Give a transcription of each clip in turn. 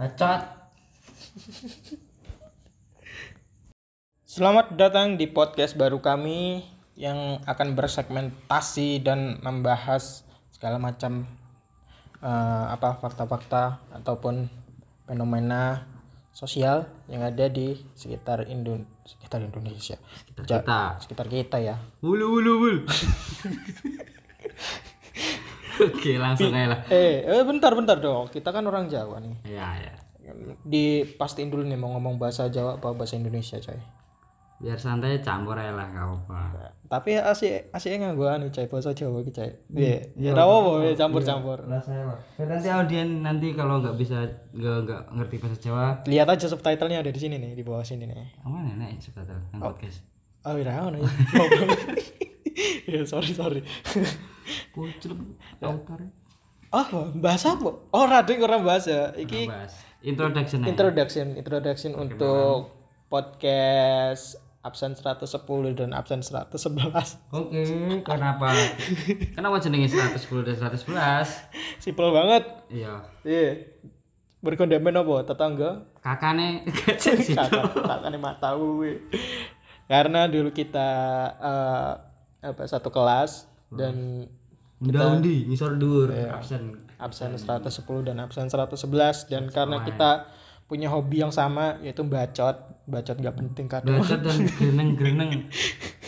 Bacot. Selamat datang di podcast baru kami yang akan bersegmentasi dan membahas segala macam eh, apa fakta-fakta ataupun fenomena sosial yang ada di sekitar Indo sekitar Indonesia. Ja- Kita. sekitar kita ya. Wulu wulu wul. Oke, langsung aja lah. Eh, eh bentar bentar dong. Kita kan orang Jawa nih. Ya, ya. Di pastiin dulu nih mau ngomong bahasa Jawa apa bahasa Indonesia, coy. Biar santai campur aja lah gak apa. Tapi asik asiknya gue nih coy bahasa Jawa iki coy. Iya, ya ora apa ya campur-campur. Lah saya Nanti audien nanti kalau nggak bisa nggak ngerti bahasa Jawa, Lihat aja subtitlenya ada di sini nih, di bawah sini nih. mana nih subtitle yang podcast. Oh, iya, ya. Ya, sorry, sorry. Pucul autor. Oh, bahasa apa? Oh, rading orang bahasa. Iki Bahas introduction aja. introduction, introduction untuk podcast absen 110 dan absen 111. Oke, kenapa? kenapa jenenge 110 dan 111? Simpel banget. Iya. Iya. Berkondamen apa? Tetangga? Kakane kakak kakak mata gue karena dulu kita eh, apa satu kelas dan Undi ngisor dhuwur absen. absen 110 dan absen 111 dan karena kita punya hobi yang sama yaitu bacot bacot gak penting kadang Bacot dan greneng-greneng.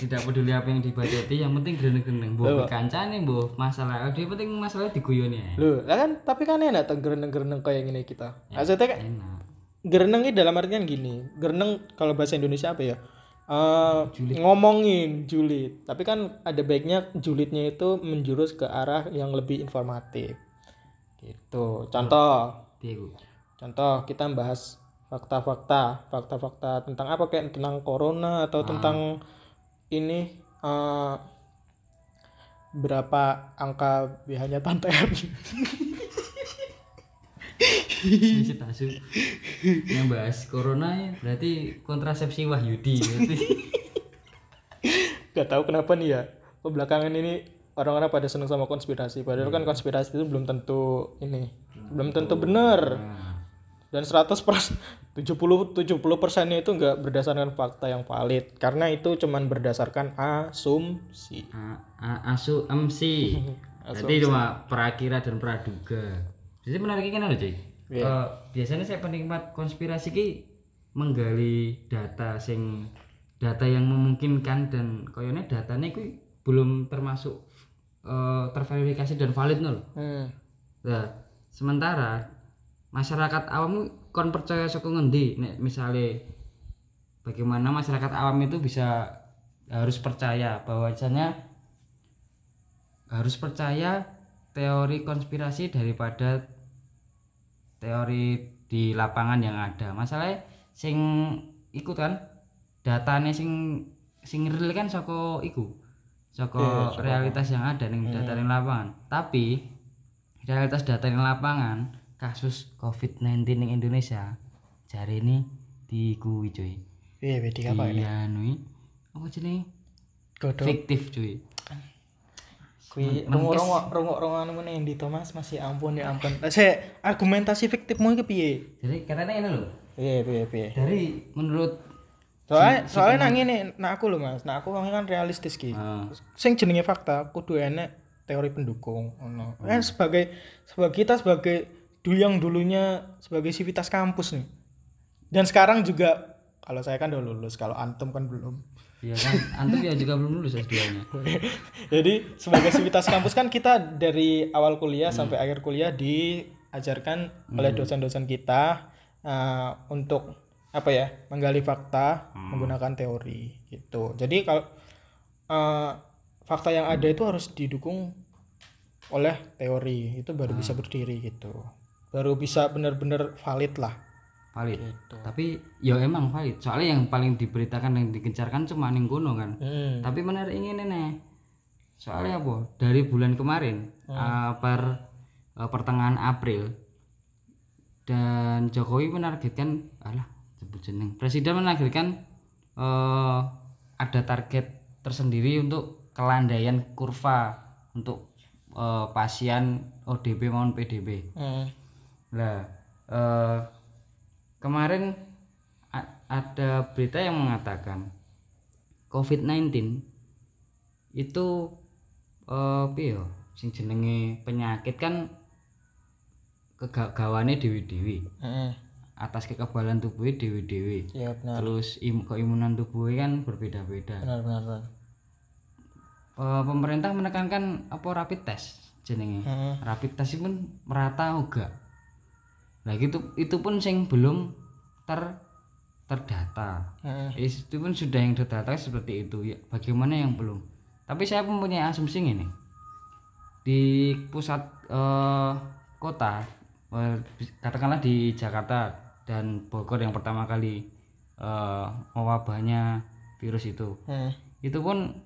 Tidak peduli apa yang dibacoti, yang penting greneng-greneng. Mbok kancane mbok masalah. Yang penting masalah diguyoni. Loh, lah kan tapi kan enak tuh gereneng-gereneng kayak gini kita. Maksudnya kan Enak. gereneng ini dalam artian gini. Gereneng kalau bahasa Indonesia apa ya? Eh, ngomongin julid. Tapi kan ada baiknya julidnya itu menjurus ke arah yang lebih informatif. Gitu. Contoh, contoh kita bahas fakta-fakta, fakta-fakta tentang apa kayak tentang corona atau tentang ini eh, berapa angka BH-nya Tante. Tasu. Yang bahas corona ya, berarti kontrasepsi Wahyudi berarti. Gak tahu kenapa nih ya. Belakangan ini orang-orang pada seneng sama konspirasi. Padahal kan konspirasi itu belum tentu ini, belum tentu benar. Dan 100 persen, 70 70 persennya itu nggak berdasarkan fakta yang valid, karena itu cuman berdasarkan asumsi. A- a- asu MC. Berarti cuma perakira dan praduga. Jadi menarik kan ada cuy. Eh, biasanya saya penikmat konspirasi ki menggali data sing data yang memungkinkan dan koyone datanya itu belum termasuk eh, terverifikasi dan valid nol. Hmm. Nah, sementara masyarakat awam kon percaya saka ngendi nek misale bagaimana masyarakat awam itu bisa harus percaya bahwasanya harus percaya teori konspirasi daripada teori di lapangan yang ada. Masalahnya sing ikut kan datanya sing sing real kan saka iku. Saka realitas yang ada ning data ning lapangan. Tapi realitas data ning lapangan kasus COVID-19 ning Indonesia jari ini di kuwi cuy. Iya, bedi apa ini? Apa jenenge? Fiktif cuy. Kui rungok-rungok rungok-rungok anu nih di Thomas masih ampun ya ampun. Lah saya argumentasi fiktifmu iki piye? Jadi katanya ini loh. Iya, piye piye. Dari menurut Soalnya soalnya nang ngene, nah aku lho Mas, nah aku kan realistis ki. Ah, sing jenenge fakta kudu enek teori pendukung ono kan sebagai sebagai kita sebagai dulu yang dulunya sebagai sivitas kampus nih dan sekarang juga kalau saya kan udah lulus kalau antum kan belum Iya kan, antum ya juga belum lulus S2-nya. jadi sebagai sivitas kampus kan kita dari awal kuliah sampai akhir kuliah diajarkan oleh dosen-dosen kita eh, untuk apa ya menggali fakta menggunakan teori gitu. Jadi kalau eh, fakta yang ada itu harus didukung oleh teori. Itu baru bisa berdiri gitu. Baru bisa benar-benar valid lah Valid. gitu Tapi ya emang valid. Soalnya yang paling diberitakan yang digencarkan cuma ning kono kan. hmm. Tapi menarik ini nih. Soalnya apa? Dari bulan kemarin eh, per eh, pertengahan April dan Jokowi menargetkan alah sebut jeneng. Presiden menargetkan eh, ada target tersendiri untuk kelandaian kurva untuk eh, pasien ODP maupun PDB. Hmm. Lah, eh, kemarin ada berita yang mengatakan COVID-19 itu eh uh, sing jenenge penyakit kan kegagawannya dewi-dewi. Mm. Atas kekebalan tubuhnya dewi-dewi. Iya benar. Terus im keimunan tubuhnya kan berbeda-beda. Benar benar. benar. Uh, pemerintah menekankan apa rapid test jenenge. Mm. Rapid test pun merata enggak. Nah gitu itu pun sing belum ter terdata. Hmm. Itu pun sudah yang terdata seperti itu. Ya, bagaimana yang belum? Tapi saya mempunyai asumsi ini. Di pusat uh, kota, uh, katakanlah di Jakarta dan Bogor yang pertama kali uh, mewabahnya virus itu, hmm. itu pun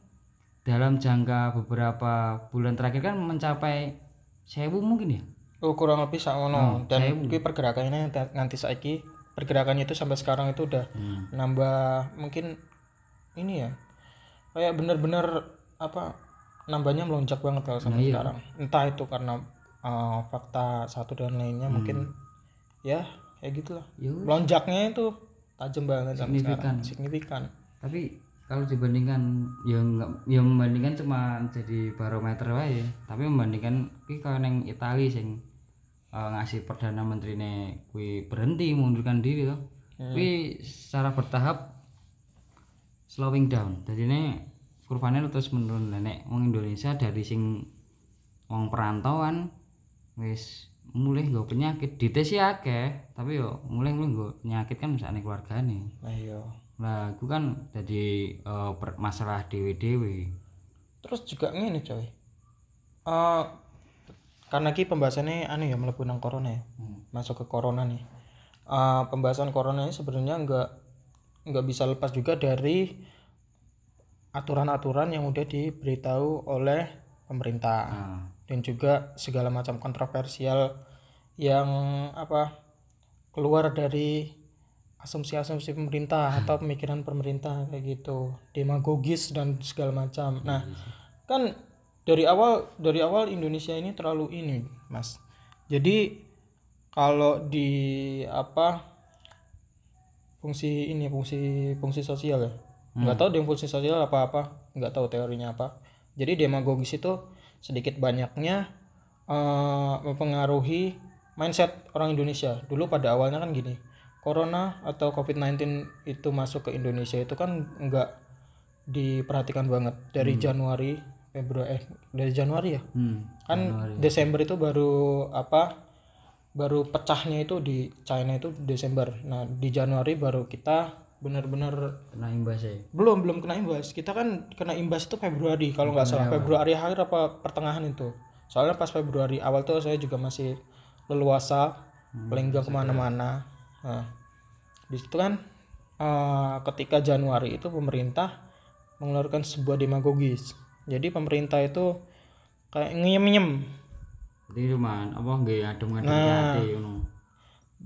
dalam jangka beberapa bulan terakhir kan mencapai sewu mungkin ya. Oh kurang lebih sama oh, dan pergerakannya nanti saiki pergerakannya itu sampai sekarang itu udah hmm. nambah mungkin ini ya kayak bener-bener apa nambahnya melonjak banget kalau sampai nah, iya. sekarang. Entah itu karena uh, fakta satu dan lainnya hmm. mungkin ya kayak gitulah. Ya melonjaknya itu tajam banget sampai sekarang. Signifikan. Tapi kalau dibandingkan yang yang membandingkan cuma jadi barometer wae tapi membandingkan ki kalau neng Italia sing uh, ngasih perdana menteri ini kui berhenti mengundurkan diri loh hmm. kui secara bertahap slowing down. Jadi ini kurvanya terus menurun. Nenek wong Indonesia dari sing wong perantauan wis mulai gak penyakit. Di tes ya ke tapi yo mulai mulai gak penyakit kan misalnya keluarga nih ayo nah aku kan jadi uh, masalah dewi dewi terus juga ini coy. Uh, karena ki pembahasannya aneh ya melebu nang corona ya. Hmm. masuk ke corona nih. Uh, pembahasan corona ini sebenarnya nggak nggak bisa lepas juga dari aturan-aturan yang udah diberitahu oleh pemerintah. Hmm. dan juga segala macam kontroversial yang apa keluar dari asumsi-asumsi pemerintah hmm. atau pemikiran pemerintah kayak gitu demagogis dan segala macam. Nah iya kan dari awal dari awal Indonesia ini terlalu ini mas. Jadi kalau di apa fungsi ini fungsi fungsi sosial ya. Hmm. nggak tahu dia fungsi sosial apa apa nggak tahu teorinya apa. Jadi demagogis itu sedikit banyaknya uh, mempengaruhi mindset orang Indonesia. Dulu pada awalnya kan gini corona atau covid-19 itu masuk ke Indonesia itu kan nggak diperhatikan banget. Dari hmm. Januari Februari eh dari Januari ya? Hmm, kan Januari. Desember itu baru apa baru pecahnya itu di China itu Desember. Nah di Januari baru kita benar-benar kena imbas ya? belum belum kena imbas. Kita kan kena imbas itu Februari kalau nggak salah. Februari akhir apa pertengahan itu. Soalnya pas Februari awal tuh saya juga masih leluasa hmm, paling nggak ke mana-mana nah di situ kan uh, ketika Januari itu pemerintah mengeluarkan sebuah demagogis. Jadi pemerintah itu kayak ngeyem-nyem di rumah apa nggak adem adem nah,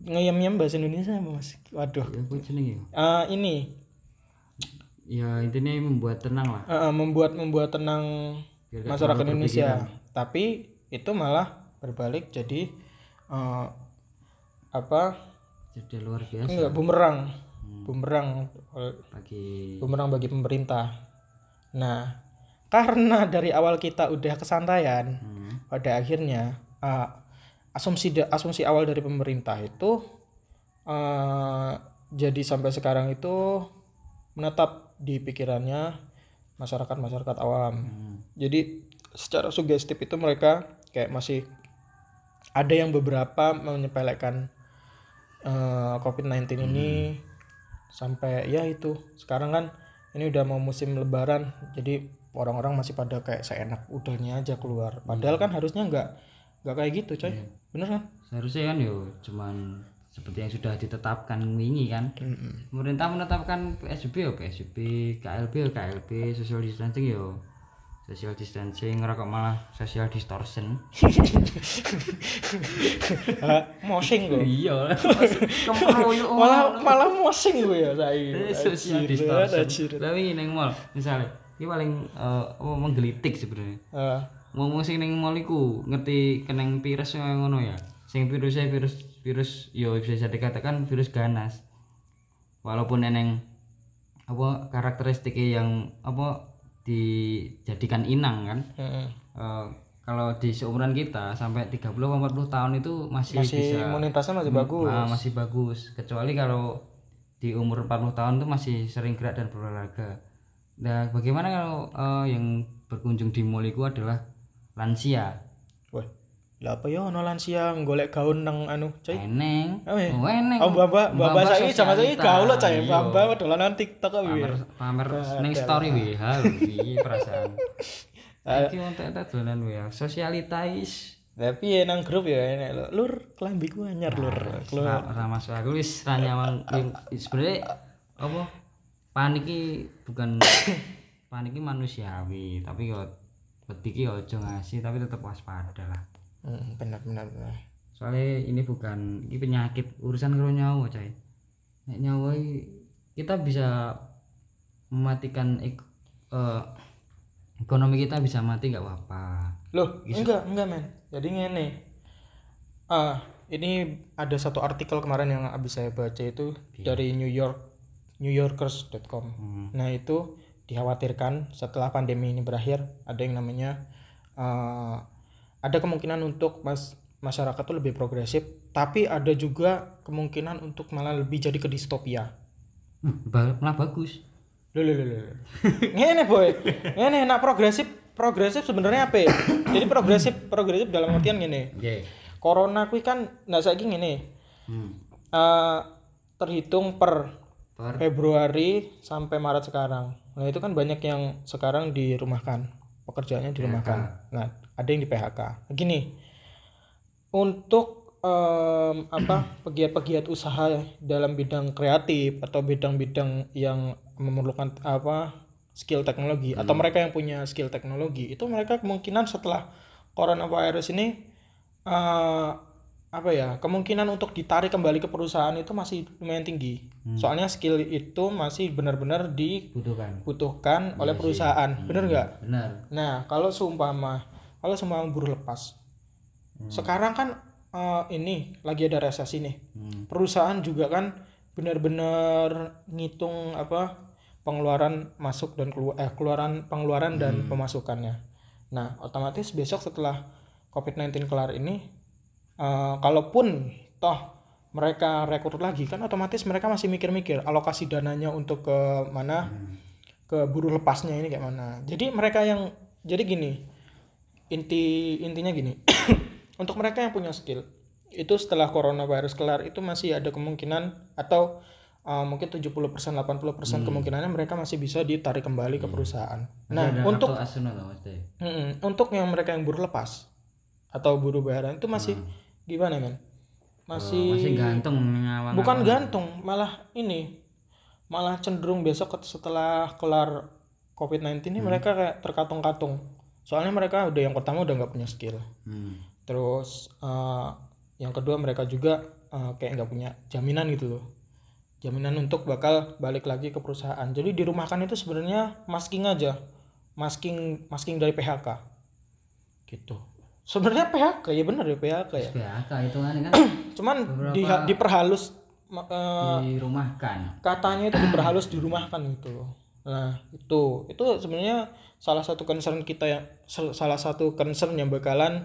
ngeyem-nyem bahasa Indonesia apa mas? Waduh. Ya, ya? Uh, ini. Ya intinya membuat tenang lah. Uh, membuat membuat tenang Biar masyarakat Indonesia. tapi itu malah berbalik jadi uh, apa jadi luar biasa enggak bumerang hmm. bumerang bagi bumerang bagi pemerintah nah karena dari awal kita udah kesantaian hmm. pada akhirnya uh, asumsi asumsi awal dari pemerintah itu uh, jadi sampai sekarang itu menetap di pikirannya masyarakat masyarakat awam hmm. jadi secara sugestif itu mereka kayak masih ada yang beberapa menyepelekan uh, COVID-19 hmm. ini sampai ya itu sekarang kan ini udah mau musim lebaran jadi orang-orang masih pada kayak seenak udahnya aja keluar padahal kan harusnya nggak nggak kayak gitu coy iya. bener kan seharusnya kan yo cuman seperti yang sudah ditetapkan ini kan mm-hmm. pemerintah menetapkan PSBB yo PSBB KLB yo KLB social distancing yo social distancing ngerokok malah social distortion. Mosing gue iya. Malah malah mosing gue ya saya social distortion. tapi neng mall misalnya ini paling uh, menggelitik sebenarnya. Uh. ngomong sing neng mall iku ngerti keneng virus yang ngono ya? Sing virusnya virus virus yo bisa dikatakan virus ganas. Walaupun neneng apa karakteristiknya yang apa dijadikan inang kan? Heeh. Eh, kalau di seumuran kita sampai 30 40 tahun itu masih, masih bisa. imunitasnya masih bagus. Ah, masih bagus. Kecuali kalau di umur 40 tahun itu masih sering gerak dan berolahraga. Nah bagaimana kalau eh, yang berkunjung di mall itu adalah lansia lah apa ya ono lansia golek gaun nang anu coy eneng. Oh, iya. oh eneng. Oh, mbak-mbak, mbak-mbak saiki sama saiki gaul lo cah, Iya. mbak-mbak dolanan TikTok apa pamer ya. pamer neng story wih hal piye perasaan. Iki untuk eta dolan wih sosialitais. Tapi ya nang grup ya enek lho. Lur, kelambiku anyar lur. Lur. Ra- ra masuk aku wis ra nyawang sebenarnya apa? Panik iki bukan panik iki manusiawi tapi yo wedi iki aja ngasih tapi tetap waspada lah Hmm, benar benar benar. soalnya ini bukan ini penyakit urusan karo nyawa coy nek nyawa kita bisa mematikan ek- eh, ekonomi kita bisa mati nggak apa-apa Loh, enggak, enggak men. Jadi ngene. Ah, ini ada satu artikel kemarin yang habis saya baca itu dari New York newyorkers.com. Hmm. Nah, itu dikhawatirkan setelah pandemi ini berakhir ada yang namanya eh, ada kemungkinan untuk mas masyarakat tuh lebih progresif, tapi ada juga kemungkinan untuk malah lebih jadi ke distopia. Hmm, malah bagus Loh, loh, loh, loh. Ngene boy, ngene nak progresif progresif sebenarnya apa? ya? Jadi progresif progresif dalam artian gini. Nggih. Corona kuwi kan nah saiki ngene. hmm. eh, terhitung per Per- Februari sampai Maret sekarang. Nah, itu kan banyak yang sekarang dirumahkan. Pekerjaannya dirumahkan. Nah, ada yang di PHK. Gini. Untuk em, apa? pegiat-pegiat usaha dalam bidang kreatif atau bidang-bidang yang memerlukan apa? skill teknologi atau mereka yang punya skill teknologi, itu mereka kemungkinan setelah coronavirus ini eh, apa ya kemungkinan untuk ditarik kembali ke perusahaan itu masih lumayan tinggi soalnya skill itu masih benar-benar butuhkan dibutuhkan oleh perusahaan bener nggak benar nah kalau seumpama kalau seumpama buruh lepas sekarang kan eh, ini lagi ada resesi nih Hmm. perusahaan juga kan benar-benar ngitung apa pengeluaran masuk dan keluar eh keluaran pengeluaran dan pemasukannya. Nah, otomatis besok setelah COVID-19 kelar ini eh, kalaupun toh mereka rekrut lagi kan otomatis mereka masih mikir-mikir alokasi dananya untuk ke mana ke buruh lepasnya ini kayak mana. Jadi mereka yang jadi gini. Inti intinya gini. untuk mereka yang punya skill itu setelah coronavirus kelar itu masih ada kemungkinan atau uh, mungkin 70% 80% kemungkinannya mereka masih bisa ditarik kembali ke perusahaan. Nah, Ada untuk Teh? Mm-mm. untuk yang mereka yang buruh lepas atau buruh bayaran itu masih gimana men? Masih, Oh, masih gantung ngawang bukan gantung, malah ini malah cenderung besok setelah kelar COVID-19 ini mereka kayak terkatung-katung. Soalnya mereka udah yang pertama udah nggak punya skill. hmm. Terus eh, yang kedua mereka juga eh, kayak nggak punya jaminan gitu loh. Jaminan untuk bakal balik lagi ke perusahaan. Jadi dirumahkan itu sebenarnya masking aja. Masking masking dari PHK. Gitu. Sebenarnya PHK ya bener ya PHK ya. PHK itu kan Cuman di, diperhalus eh, dirumahkan katanya itu diperhalus dirumahkan gitu loh. Nah, itu itu sebenarnya salah satu concern kita yang salah satu concern yang bakalan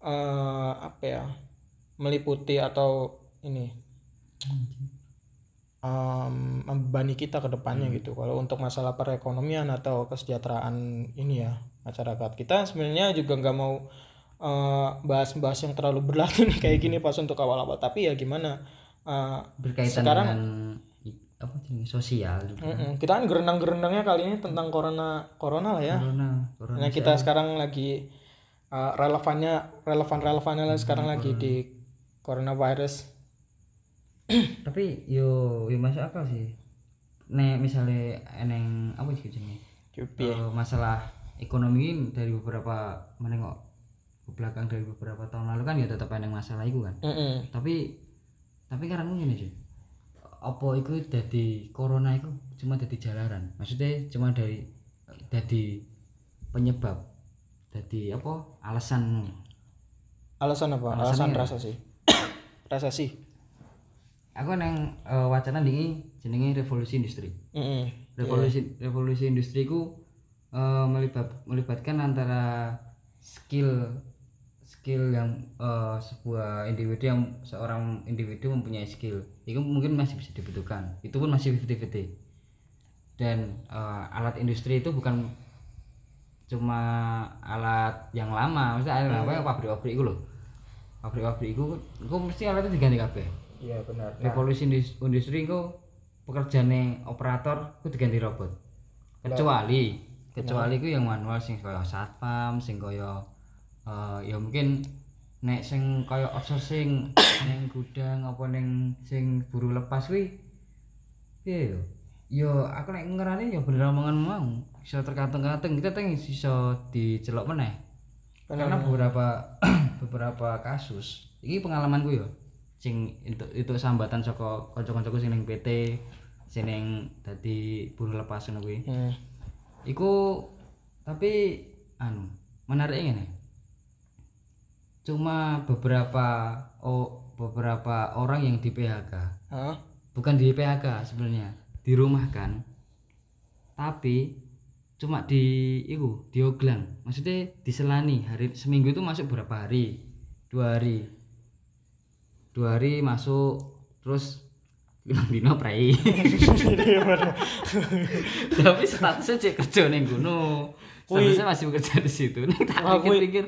eh, apa ya? meliputi atau ini em, membebani kita ke depannya gitu. Kalau untuk masalah perekonomian atau kesejahteraan ini ya masyarakat kita sebenarnya juga nggak mau eh, bahas-bahas yang terlalu berat ini kayak gini pas untuk awal-awal. Tapi ya gimana? Eh, berkaitan Sekarang- dengan apa sih sosial juga. Mm-mm. Kita kan gerenang-gerenangnya kali ini tentang corona corona lah ya. corona corona Nah kita sekarang lagi uh, relevannya relevan relevannya lah sekarang lagi di coronavirus. tapi yo yo masuk akal sih nek misalnya eneng apa sih jenenge. Eh, masalah ekonomi ini dari beberapa menengok ke belakang dari beberapa tahun lalu kan ya tetap eneng masalah itu kan Mm-mm. tapi tapi karena gini sih apa itu jadi corona itu cuma jadi jalanan maksudnya cuma dari jadi penyebab jadi apa? Alasan. Alasan apa? Alasannya Alasan rasa sih. resesi aku neng eh, wacana ini jenenge revolusi industri. Mm revolusi revolusi industri ku eh, melibat melibatkan antara skill skill yang eh, sebuah individu yang seorang individu mempunyai skill itu mungkin masih bisa dibutuhkan. Itu pun masih 50-50 dan eh, alat industri itu bukan cuma alat yang lama. Maksudnya alat apa ya? Pabrik-pabrik itu loh. Pabrik-pabrik itu itu mesti alatnya diganti kabeh. Iya benar. Revolusi indus- industri itu pekerjaane operator itu diganti robot. Kecuali kecuali itu yang manual sing kaya satpam sing kaya eh, ya mungkin nek sing kaya outsourcing ning gudang apa ning sing buru lepas kuwi piye yo? Yo aku nek ngerane ya bener omongan mau. Bisa tergantung-gantung. Kita teng iso dicelok meneh. Karena beberapa beberapa kasus ini pengalamanku ya sing itu itu sambatan saka kanca-kancaku sing ning PT sing ning dadi buruh lepas ngono kuwi. Hmm. iku tapi anu menarik ngene cuma beberapa oh beberapa orang yang di PHK Hah? bukan di PHK sebenarnya dirumahkan. Tapi cuma di iku dioglang maksudnya diselani hari seminggu itu masuk berapa hari? Dua hari. Dua hari masuk terus lima dino prei. Tapi statusnya cek kerja nih gunung. Statusnya masih bekerja di situ. Nih tak kui- pikir-pikir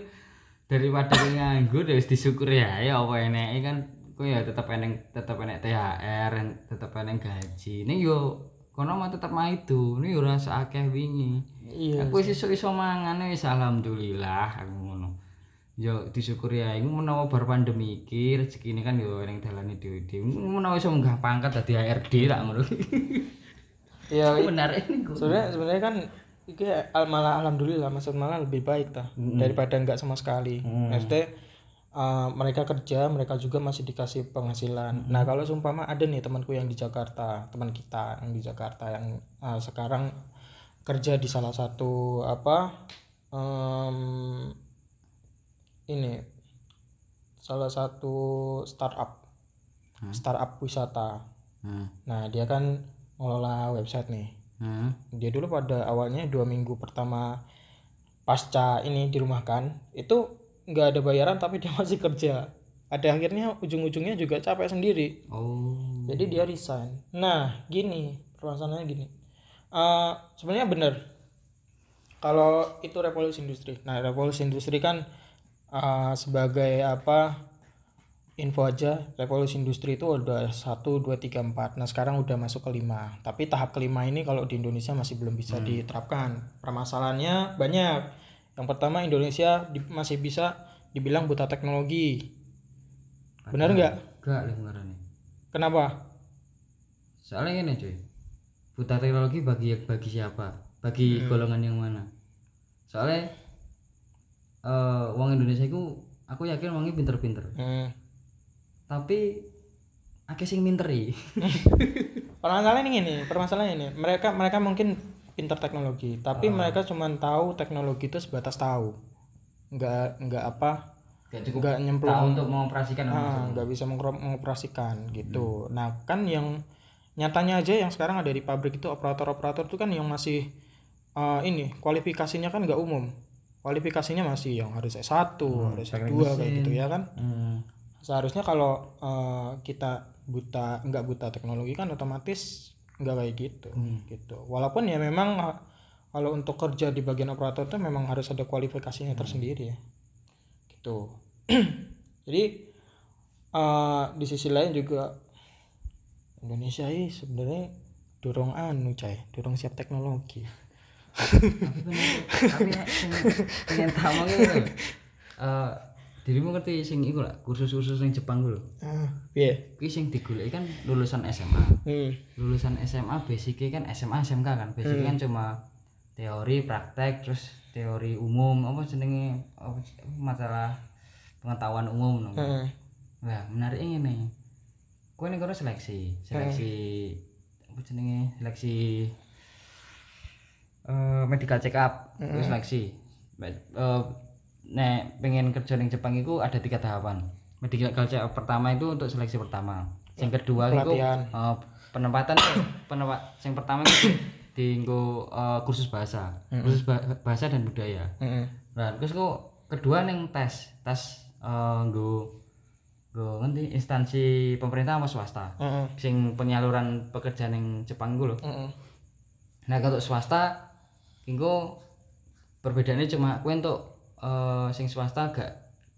daripada kowe nganggur ya wis disyukuri ya. Ya apa eneke kan kowe ya tetep eneng tetep enek THR tetep eneng gaji. Ning yo kono mah tetep mah itu ning yo ora sakeh wingi. Iya aku wis iso mangan wis alhamdulillah aku ngono. Yo disyukuri ya iku menawa bar pandemi iki rezeki ini kan yo ning dalane dhewe-dhewe. Menawa iso munggah pangkat dadi HRD tak ngono. Iya benar ini kok sebenarnya sebenarnya kan iki al- malah alhamdulillah maksud malah lebih baik ta daripada enggak sama sekali. Maksudnya uh, mereka kerja mereka juga masih dikasih penghasilan. Nah kalau seumpama ada nih temanku yang di Jakarta teman kita yang di Jakarta yang uh, sekarang kerja di salah satu apa em, ini salah satu startup. Startup wisata. Hmm. nah dia kan ngelola website nih Hmm. dia dulu pada awalnya dua minggu pertama pasca ini dirumahkan itu nggak ada bayaran tapi dia masih kerja. Ada akhirnya ujung-ujungnya juga capek sendiri. Oh. jadi dia resign. Nah gini permasalahannya gini. Eh, sebenarnya bener kalau itu revolusi industri. Nah revolusi industri kan eh, sebagai apa info aja revolusi industri itu udah satu dua tiga empat nah sekarang udah masuk ke lima tapi tahap kelima ini kalau di Indonesia masih belum bisa diterapkan permasalahannya banyak yang pertama Indonesia di- masih bisa dibilang buta teknologi benar nggak Gak lah ngarane. kenapa Soalnya ini cuy. Buta teknologi bagi bagi siapa? Bagi golongan yang mana? Soalnya eh wong Indonesia itu aku yakin wongnya pinter-pinter. Hmm. Tapi akeh sing minteri. permasalahan ini nih permasalahan ini. Mereka mereka mungkin pintar teknologi tapi mereka cuma tahu teknologi itu sebatas tahu. Nggak nggak apa cukup nggak tahu nyemplung. untuk mengoperasikan ah, nggak bisa mengoperasikan gitu. Nah kan yang nyatanya aja yang sekarang ada di pabrik itu operator-operator itu kan yang masih eh, ini kualifikasinya kan nggak umum. Kualifikasinya masih yang harus S1 harus S2 kayak gitu ya kan. Hmm. Seharusnya kalau eh, kita buta nggak buta teknologi kan otomatis nggak kayak gitu gitu. Walaupun ya memang eh, kalau untuk kerja di bagian operator itu memang harus ada kualifikasinya tersendiri ya gitu. Jadi eh, di sisi lain juga Indonesia ini sebenarnya dorong anu cai dorong siap teknologi. Tapi sing pengen tahu gitu dirimu ngerti sing iku lah kursus-kursus ning Jepang lho ah iya kuwi sing digoleki kan lulusan SMA hmm. lulusan SMA basicnya kan SMA SMK kan basicnya kan cuma teori praktek terus teori umum apa jenenge masalah pengetahuan umum no. Hmm. Wah, menarik ini. Kowe ning kono seleksi, seleksi apa jenenge? Seleksi eh medical check up, Hmm. Seleksi. Eh, nek pengen kerja ning Jepang itu ada tiga tahapan. medical check up pertama itu untuk seleksi pertama yang kedua itu eh, penempatan penempat yang pertama itu di nggo, eh, kursus bahasa kursus ba- bahasa dan budaya Heeh. nah terus kok kedua neng tes tes eh, nggo nggo ngendi instansi pemerintah sama swasta Heeh. sing penyaluran pekerjaan yang Jepang gue loh Heeh. Nah, kalau swasta engko perbedaannya cuma kowe untuk eh sing swasta gak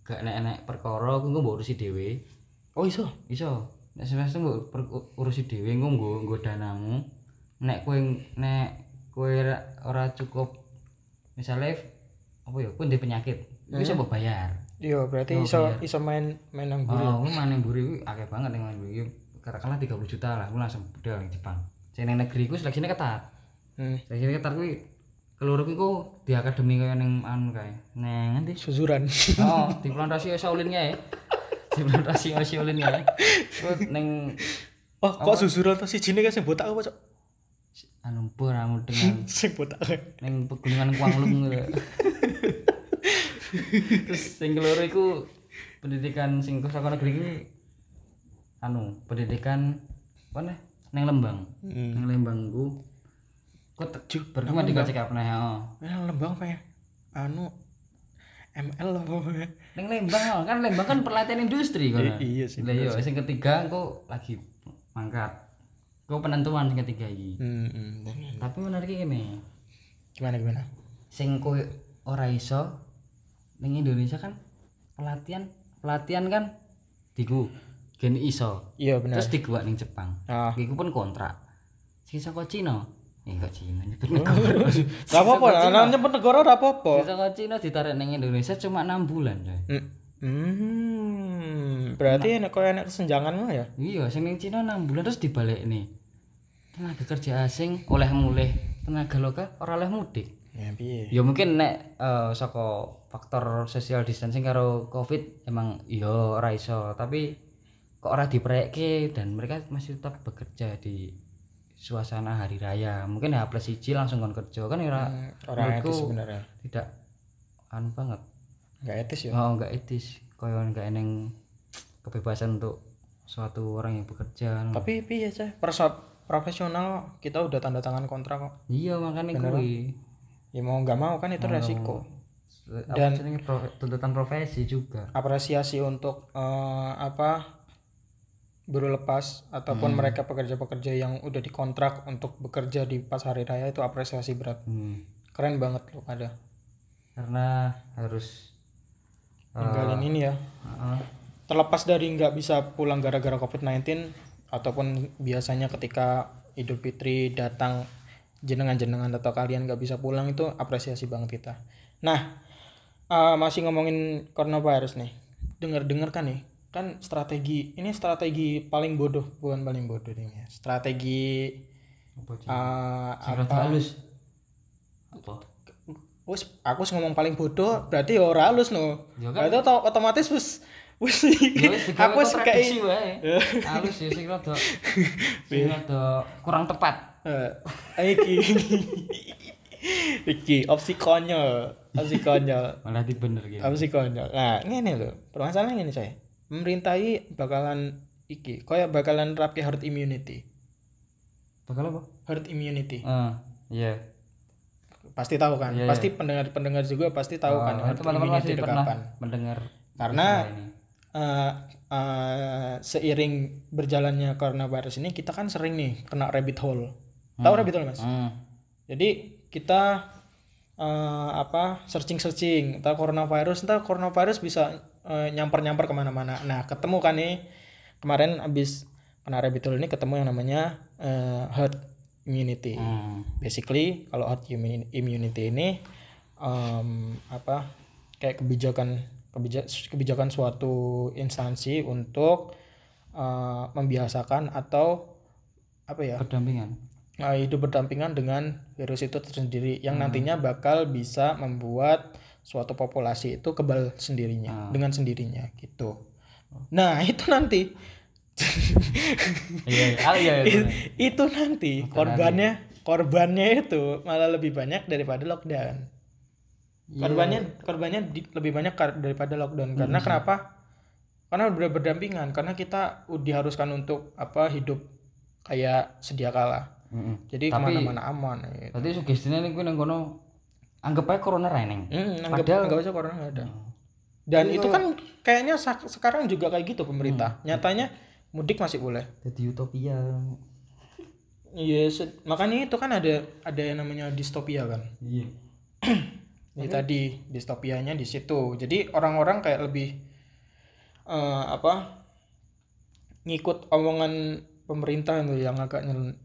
gak nek-nek perkara kowe mbok urusi dhewe. Oh iso. Iso. Nek swasta mbok per- urusi dhewe engko nggo nggo danamu. Nek kowe nek kowe ra- ora cukup misalnya apa ya kowe ndek penyakit, iku iso mbok bayar. Iya, berarti Oh, iso iya. iso main main nang buri. Oh, maning mburi kuwi akeh banget yang maning mburi. Katakanlah 30 juta lah, kowe langsung budal ning Jepang. Sing ning negeri ku ketat. Hmm. Seleksinya ketat kuwi keloro kuwi ku di akademi kaya ning anu kae. Neng ngendi? Suzuran. Oh, di plantasi Shaolin ya. Di plantasi Shaolin ya. Ku ning Oh, kok suzuran to sijine kan sing botak apa, Cok? anu puramu dengan Sing botak. ning pegunungan Kuanglung gitu. Terus sing keloro iku pendidikan sing saka negeri iki anu, pendidikan apa nih? Neng Lembang. Hmm. Neng Lembang ku kok te- pertama dikasih apa nih? Oh. Eh, lembang ya? Anu ML apa ya? Neng Lembang kan Lembang kan pelatihan industri kan. Iya sih, Lah iya, sing ketiga engko lagi mangkat. Kau penentuan sing ketiga iki. Hmm, Tapi menarik gini, Gimana gimana? sing kowe ora iso ning Indonesia kan pelatihan pelatihan kan diku gen iso. Iya benar. Terus dibuat ning Jepang. Ah. Iku pun kontrak. Sing saka Cina. Eh kok Cina nyebut negara. Gak apa-apa, nah, nyebut negara ora apa-apa. Saka Cina ditarik ning Indonesia cuma 6 bulan, coy. Hmm. Hmm, berarti enak kok enak kesenjangan mah ya? Iya, sing ning Cina 6 bulan terus dibalik nih. Tenaga kerja asing oleh mulih, tenaga lokal ora oleh mudik. Ya piye? Ya mungkin nek eh, saka faktor social distancing karo Covid emang iya ora iso, tapi kok ora diprekke dan mereka masih tetap bekerja di suasana hari raya. Mungkin H plus siji langsung kon kerja kan ora Hmm, Orang etis sebenarnya. tidak anu banget. Enggak etis ya. Oh, enggak etis. Koyo enggak eneng kebebasan untuk suatu orang yang bekerja. Tapi piye cah? Profesional kita udah tanda tangan kontrak kok. Iya, makanya kuwi. Ya mau nggak mau kan itu resiko. Dan tuntutan profesi juga. Apresiasi untuk eh, apa buruh lepas ataupun mereka pekerja-pekerja yang udah dikontrak untuk bekerja di pas hari raya itu apresiasi berat. Hmm. Keren banget lu ada. Karena harus Ninggalin ini ya. Heeh. Terlepas dari nggak bisa pulang gara-gara COVID-19 ataupun biasanya ketika Idul Fitri datang jenengan-jenengan atau kalian nggak bisa pulang itu apresiasi banget kita. Nah, eh, masih ngomongin coronavirus nih. Dengar-dengar kan nih, kan strategi ini strategi paling bodoh, bukan paling bodoh nih. ya. Strategi apa sih? eh, Syarat apa? halus. Apa? Wis, aku ngomong paling bodoh, berarti ya ora halus no. Ya kan? Berarti oto- otomatis wis wis Ya aku wis kontradiksi kayak wae. Halus ya sing rada sing rada kurang tepat. Eh, iki iki opsi konyol opsi konyol Malah dibener gitu. opsi konyol nah ngene lho permasalahan ini saya pemerintahi bakalan iki koyo bakalan rapi herd immunity. Bakal apa? herd immunity. Eh, iya. pasti tahu kan? Iya, pasti pendengar-pendengar juga pasti tahu kan Oh, herd immunity itu kapan. mendengar Karena. Eh, eh, seiring berjalannya coronavirus ini kita kan sering nih kena rabbit hole. Tahu rabbit hole mas? Hmm. Jadi kita eh, apa searching searching entah coronavirus entah coronavirus bisa eh, nyamper-nyamper ke mana-mana. Nah ketemu kan nih kemarin abis kena rabbit hole ini ketemu yang namanya eh, herd immunity. Hmm. Basically kalau herd immu- immunity ini em, apa kayak kebijakan kebija- kebijakan suatu instansi untuk eh, membiasakan atau apa ya Berdampingan. Nah, hidup berdampingan dengan virus itu tersendiri yang nantinya bakal bisa membuat suatu populasi itu kebal sendirinya dengan sendirinya gitu. Nah, itu nanti Iya, iya. Ah, iya, itu nanti korbannya korbannya itu malah lebih banyak daripada lockdown. Korbannya korbannya di- lebih banyak daripada lockdown karena kenapa? karena udah berdampingan karena kita diharuskan untuk apa hidup kayak sedia kala Heeh. jadi Tapi- ke mana-mana aman gitu. Berarti sugestinya nih gue nang kono anggap aja corona reneng. Hmm, anggap, Padahal- anggap aja corona nggak ada dan itu kan kayaknya sekarang juga kayak gitu pemerintah nyatanya mudik masih boleh Jadi utopia. iya se- makanya itu kan ada ada yang namanya distopia kan Iya. Ini tadi distopianya di situ. Jadi orang-orang kayak lebih eh, apa ngikut omongan pemerintah itu yang agak nyel,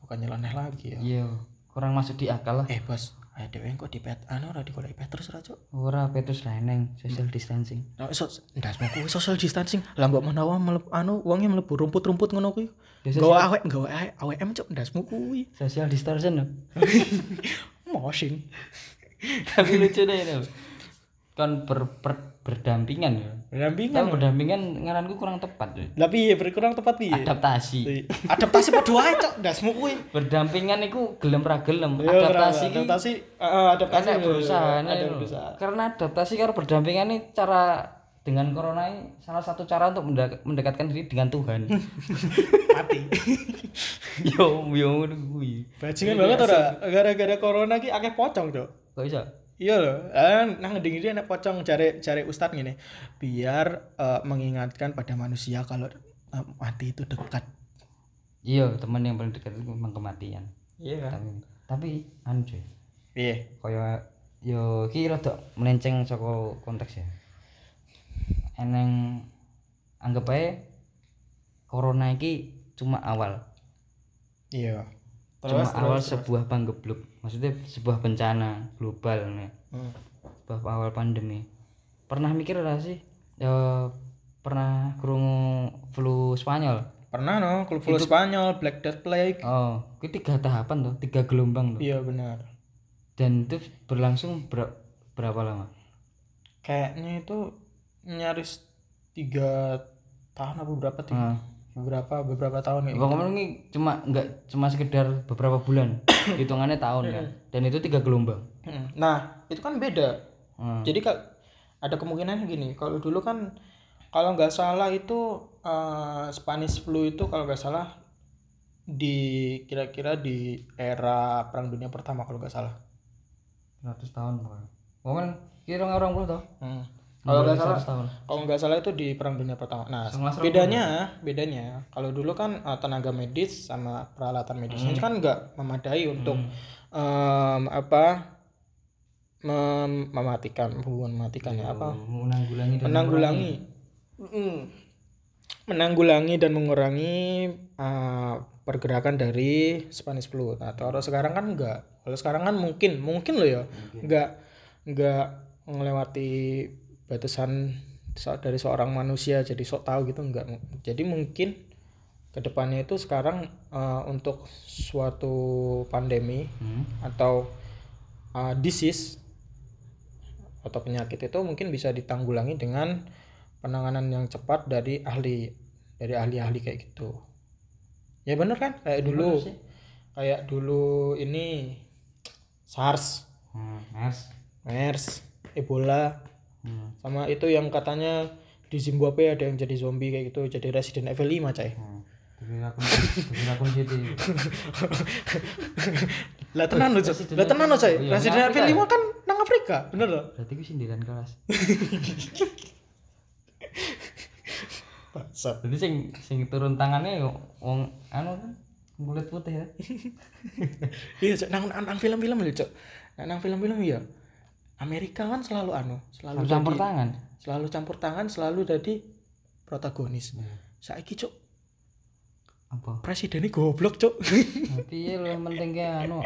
bukan nyeleneh lagi ya. Iya, kurang masuk di akal lah. Eh bos, ayo dewe kok di pet anu ora digoleki Petrus ra cuk. Ora petus reneng, social distancing. Nah, so, ndasmu kuwi social distancing. Lah mbok menawa melep anu wonge mlebu rumput-rumput ngono kuwi. Gawa awek, gawa awek, AWM cuk ndasmu kuwi. Social loh. Moshing. Tapi lucu deh itu. Kan ber, ber- berdampingan ya. Rampingan. Kan berdampingan ngaranku kurang tepat ya. Tapi ya berkurang tepat piye? Adaptasi. Adaptasi padha wae cuk, ndasmu kuwi. Berdampingan itu gelem ra gelem. Adaptasi ki adaptasi uh, adaptasi ada berusaha nih. Karena adaptasi karo berdampingan ini cara dengan corona ini salah satu cara untuk mendek- mendekatkan diri dengan Tuhan. mati yo yo kuwi. bajingan banget ora gara-gara corona ki akeh pocong cok Kok iso? Iya loh eh, nang ngendi ngendi anak pocong cari cari ustad gini biar eh, mengingatkan pada manusia kalau eh, mati itu dekat Iya, teman yang paling dekat itu memang kematian. iya Tapi tapi anu cuy. iya Kaya yo ki rada melenceng saka konteks ya. Eneng anggap aja corona iki cuma awal. iya cuma awal sebuah panggebluk. Maksudnya sebuah bencana global nih. Hmm. Sebuah awal pandemi. Pernah mikir ora sih? Ya pernah krungu flu Spanyol. pernah no kalau flu Spanyol Black Death Plague Oh, itu tiga tahapan tuh, tiga gelombang tuh. iya benar Dan itu berlangsung ber- berapa lama? kayaknya itu nyaris tiga tahun apa berapa tiga Ah. Beberapa beberapa tahun ya Pokoknya ini cuma nggak cuma sekedar beberapa bulan, hitungannya tahun kan. Dan itu tiga gelombang. Mm. Nah, itu kan beda. Hmm. Jadi ada kemungkinan gini, kalau dulu kan kalau nggak salah itu eh, Spanish flu itu kalau nggak salah di kira-kira di era Perang Dunia Pertama kalau nggak salah. 100 tahun pokoknya. Pokoknya kira orang puluh. Hmm. Kalau nggak salah, 100 tahun. kalau nggak salah itu di Perang Dunia Pertama. Nah, bedanya, bedanya kalau dulu kan eh, tenaga medis sama peralatan medisnya itu kan nggak memadai untuk em, apa mem- mematikan, bukan mematikan ya apa? Menanggulangi dan menanggulangi menanggulangi dan mengurangi uh, pergerakan dari Spanish flu. Nah, kalau sekarang kan enggak. Kalau sekarang kan mungkin, mungkin loh ya, enggak enggak melewati batasan dari seorang manusia jadi sok tahu gitu enggak. Jadi mungkin ke depannya itu sekarang uh, untuk suatu pandemi Hmm. atau uh, disease atau penyakit itu mungkin bisa ditanggulangi dengan penanganan yang cepat dari ahli dari ahli-ahli kayak gitu ya bener kan kayak dulu sih. kayak dulu ini SARS Hmm, MERS. MERS Ebola Hmm. sama itu yang katanya di Zimbabwe ada yang jadi zombie kayak gitu jadi Resident Evil 5 cai Hmm. Lah tenan loh lah tenan loh cai Iya, Resident Evil Afrika 5 kan nang Afrika bener loh berarti gue sindiran kelas. Bangsat. Jadi sing sing turun tangannya yo wong anu kan kulit putih ya. iya cok nang, nang, film-film lho cok nang, nang film-film iya Amerika kan selalu anu selalu Campur jadi- tangan. selalu campur tangan selalu jadi protagonis saiki cok Apa? presidennya goblok cok Tapi ya lebih pentingnya anu,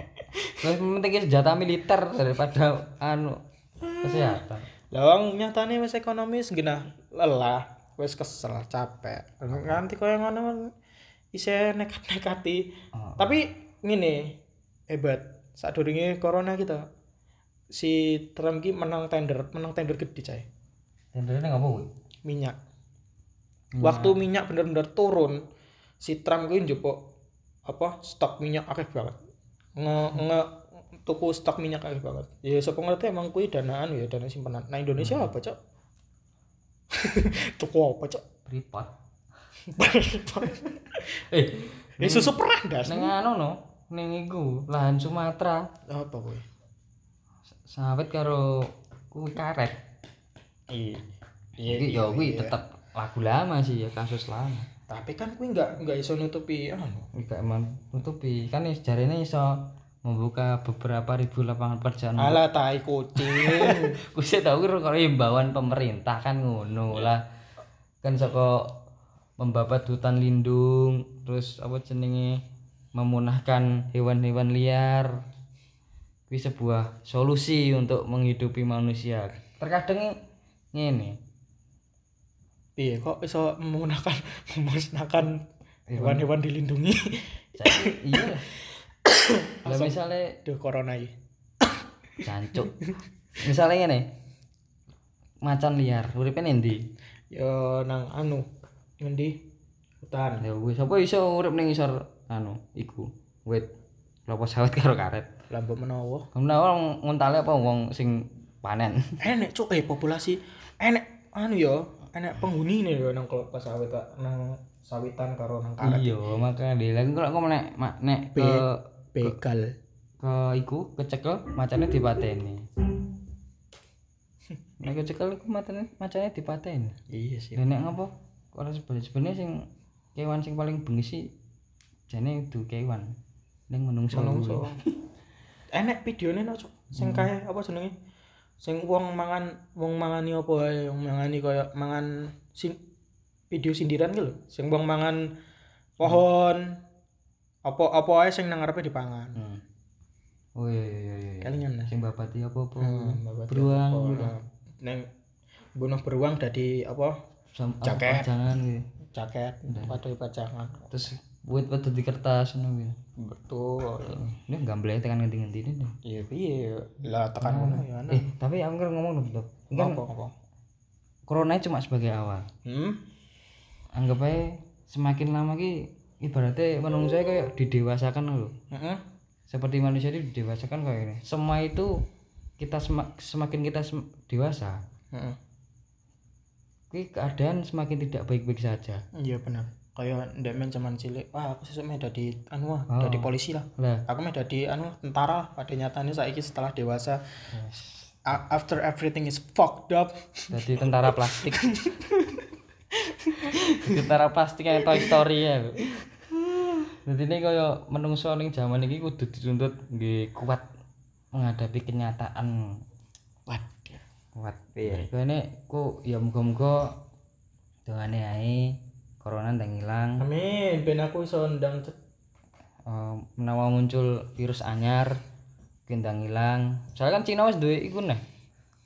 lebih pentingnya senjata militer daripada anu kesehatan. lawang nyatane wis ekonomis gina lelah wis kesel capek nganti koyo ngono isih nekat-nekati Oh. tapi ngene hebat saat corona kita si Trump ki menang tender menang tender gede cai Tendernya nggak mau. minyak waktu minyak bener-bener turun si Trump kuwi njupuk apa stok minyak akeh banget nge, nge tuku stok minyak akeh banget ya sapa ngerti emang kuwi danaan ya dana simpanan nah Indonesia apa cok Tuku apa, Cok? Pripot. eh, Eh susu perah das. ning anu no, ning iku lahan Sumatera Apa kowe? Sawit karo kuwi karet. Iya. Iki ya kuwi tetep lagu lama sih ya kasus lama. Tapi kan kuwi enggak enggak iso nutupi anu. Enggak emang nutupi kan jarene iso membuka beberapa ribu lapangan pekerjaan. Alah tai kucing. Kuwi tau kira kalau imbauan pemerintah kan ngono lah. Kan saka membabat hutan lindung, terus apa jenenge memunahkan hewan-hewan liar. Kuwi sebuah solusi untuk menghidupi manusia. Terkadang ngene, Piye kok iso menggunakan memusnahkan hewan-hewan dilindungi? jadi iya lah. Misalnya Duh corona iki. jancuk. Misalnya ngene. Macan liar, uripe endi? Ya nang anu ngendi hutan. Ya wis apa iso urip ning isor anu iku wit kelapa sawit karo karet. Lampu menawa. Kamu wong ngontale apa wong sing panen. Enek cuk eh populasi enek anu ya, enek penghuni nih ya nang kelapa sawit nang sawitan karo nang karet. Iya, dia lagi kalau kamu nek nek ke Be- Begal. ke iku kecekel macane dipateni. Nek kecekel iku macane macane dipateni. Iya sih. Lah nek ngopo? Ora sebenarnya sebenarnya sing kewan sing paling bengi sih jane itu kewan. Ning menungso. Menungso. kuwi. Enek videone no cuk. Sing kae apa jenenge? Sing wong mangan wong mangani apa ae, wong mangani kaya mangan sin video sindiran ki lho. Sing wong mangan pohon apa apa ae sing nang ngarepe dipangan. Hmm. Oh iya iya iya iya. Kelingan lah. Sing babati apa-apa. Hmm, babati Beruang. apa, gitu. Neng bunuh beruang dadi apa? Sam- apa, Jaket. Jangan gitu. Jaket, padha pajangan. Terus buat buat di kertas ngono gitu. Betul. Ini gamble tekan ngendi-ngendi ini. Iya piye lah tekan ngono ya. Eh, tapi aku kira ngomong dong, kan Apa apa? corona cuma sebagai awal. Hmm? Anggap aja semakin lama ki ibaratnya manusia kayak didewasakan loh. Heeh. Seperti manusia itu didewasakan kayak ini. Semua itu kita semak- semakin kita sem- dewasa, ki keadaan semakin tidak baik-baik saja. Iya benar. Kayak ndek men zaman cilik, wah aku sesuk meh dadi anu ah, Oh. dadi polisi lah. Lah, Aku meh dadi anu tentara lah. pada nyatanya saiki setelah dewasa a- after everything is fucked up. jadi tentara plastik. tentara plastik yang Toy Story ya. Jadi ini kaya menungso ning zaman ini kudu dituntut nggih kuat menghadapi kenyataan Waduh. kuat piye. Kene ku ya muga-muga dongane ae corona ndang ilang. Amin, ben aku iso ndang Eh, menawa muncul virus anyar kendang ilang. Soalnya kan Cina wis duwe iku nih.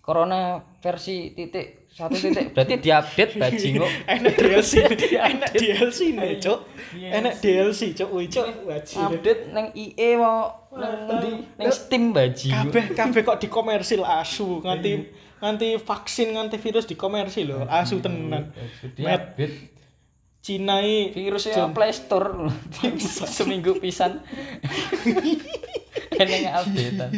Corona versi titik satu titik berarti diupdate bajingo. enak DLC, enak DLC nih, Cuk. Enak DLC, Cuk. Wih, Cuk, wajib. update neng IE mau neng ngendi neng Steam bajingo. kabeh kabeh kok dikomersil asu nganti nganti vaksin nganti virus dikomersil lho asu tenan Diupdate Cina i virusnya Play Store seminggu pisan. Kene updatean.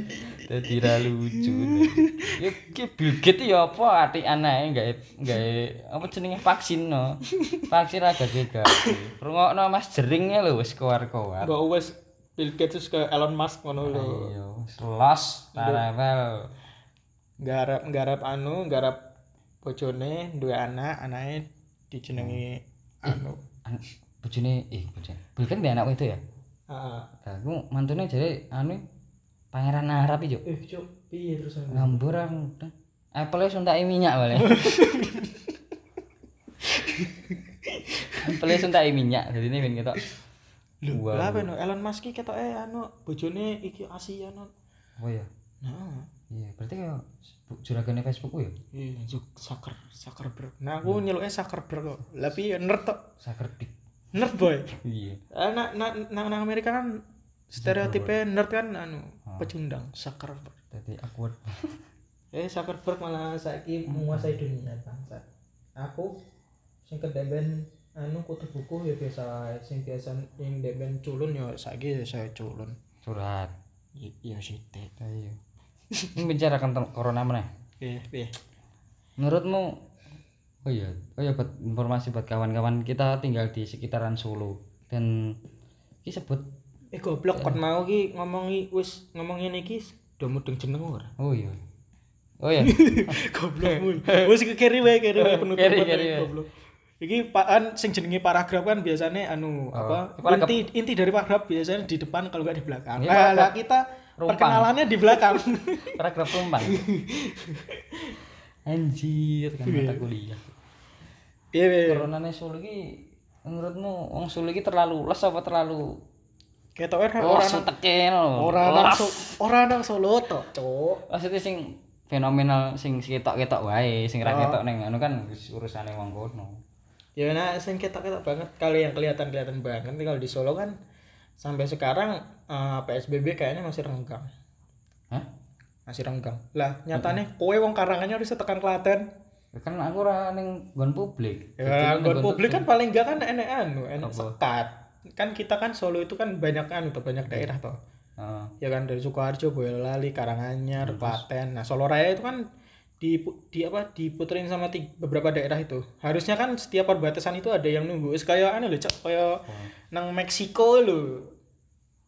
Dadi ra lucu. Ya ki Bill Gates ya apa atikan ae gawe gawe apa jenenge vaksin no. Vaksin ra gawe-gawe. Rungokno Mas jeringnya lho wis keluar-keluar. mbak wes Bill Gates ke Elon Musk ngono lho Iya, wis los tarewel. garap garap anu garap bojone duwe anak anake dijenengi anu An- Bojone eh bojone. Gates dia anak itu ya. Lah aku mantune jare anu Pangeran Arab Cuk. eh cuk piye terus anu? ngambur aku Apple suntai minyak balik Apple suntai minyak jadi ini ben ketok lho Wow. ben Elon Musk ki ketoke anu bojone iki Asia no oh iya nah iya berarti kayak juragane Facebook ya? Iya Zuk Zucker Zuckerberg. Nah aku nyeluke Zuckerberg kok. Lah piye? Nerd tok. Saker dik nerd boy. Iya. Nak nak nang nang Amerika kan stereotipe nerd kan anu Ah. pecundang Zuckerberg. jadi awkward. Eh Zuckerberg malah saiki menguasai dunia bangsa. Aku sing kedemben anu kutu buku ya biasa sing biasa yang demben culun ya saiki ya saya culun. curhat. Iya sithik. ayo ini bicarakan tentang corona mana Piye piye. menurutmu oh iya oh iya buat informasi buat kawan-kawan kita tinggal di sekitaran Solo dan ki sebut Eh goblok kon mau ki ngomongi wis ngomongin iki do mudeng jeneng ora? oh iya oh iya goblok mun. Wis kiri wae kiri wae penutup keri wae. goblok. Iki pakan sing jenenge paragraf kan biasanya anu apa paragraf- inti inti dari paragraf biasanya di depan kalau nggak di belakang. Ini Nah, kita rumpang. perkenalannya di belakang. paragraf tumpang anjir kan mata kuliah Iya, iya. coronanya Solo ki menurutmu wong Solo ki terlalu les apa terlalu Ketoke kan oh ora sutekin ora nang So- ora nang Solo to, Cuk. maksudnya sing fenomenal sing ketok-ketok wae sing ra ketok ning anu kan urusane wong kono Ya nah sing ketok-ketok banget kali yang kelihatan-kelihatan banget kalau di Solo kan sampai sekarang eh, PSBB kayaknya masih renggang. hah Masih renggang. Lah, nyatane kowe wong karangannya harus tekan Klaten. Ya kan aku ora ning nggon publik Ya, nggon publik kan paling enggak kan enek anu, enek sekat. Kan kita kan Solo itu kan banyak anu tuh, banyak daerah toh. Heeh. Ya kan dari Sukoharjo, Boyolali, Karanganyar, Klaten. Nah, Solo Raya itu kan di di apa diputerin sama ti- beberapa daerah itu. Harusnya kan setiap perbatasan itu ada yang nunggu. Kayak anu lho, Cok, kayak nang Meksiko lho.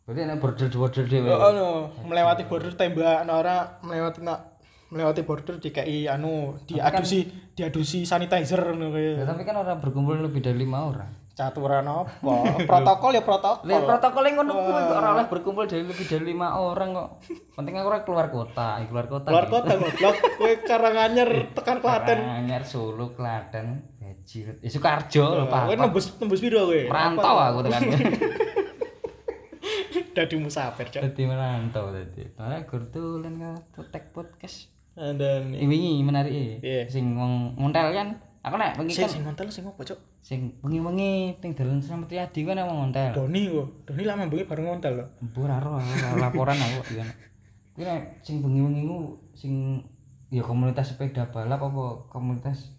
berarti nek border-border dhewe Oh, anu, melewati border tembak nah, ora melewati nak melewati border DKI anu diadusi diadusi sanitizer ngono Ya, tapi kan orang berkumpul lebih dari lima orang Caturan apa? protokol ya protokol. Lihat protokolnya ngono kuwi kok ora oleh berkumpul dari lebih dari lima orang kok. Penting aku ora keluar kota, keluar kota. Keluar kota goblok, kowe Karanganyar tekan Klaten. Anyar Solo, Klaten, Haji, ya Sukarjo lho Kowe Pak. nembus nembus piro kowe? Merantau aku tekan. Dadi musafir, Cok. Dadi merantau dadi. Ora gur tulen tek podcast. Dan Ini menarik Iya. Sing wong ngontel kan. Aku nek sing kan sing ngontel sing opo, Cok? sing wengi-wengi ning dalan Slamet Riyadi kan wong ngontel. Doni kok. Doni lama bengi bareng ngontel lho. Mbur ora ora laporan aku iya. Kuwi nek sing bengi-bengi ku sing ya komunitas sepeda balap apa komunitas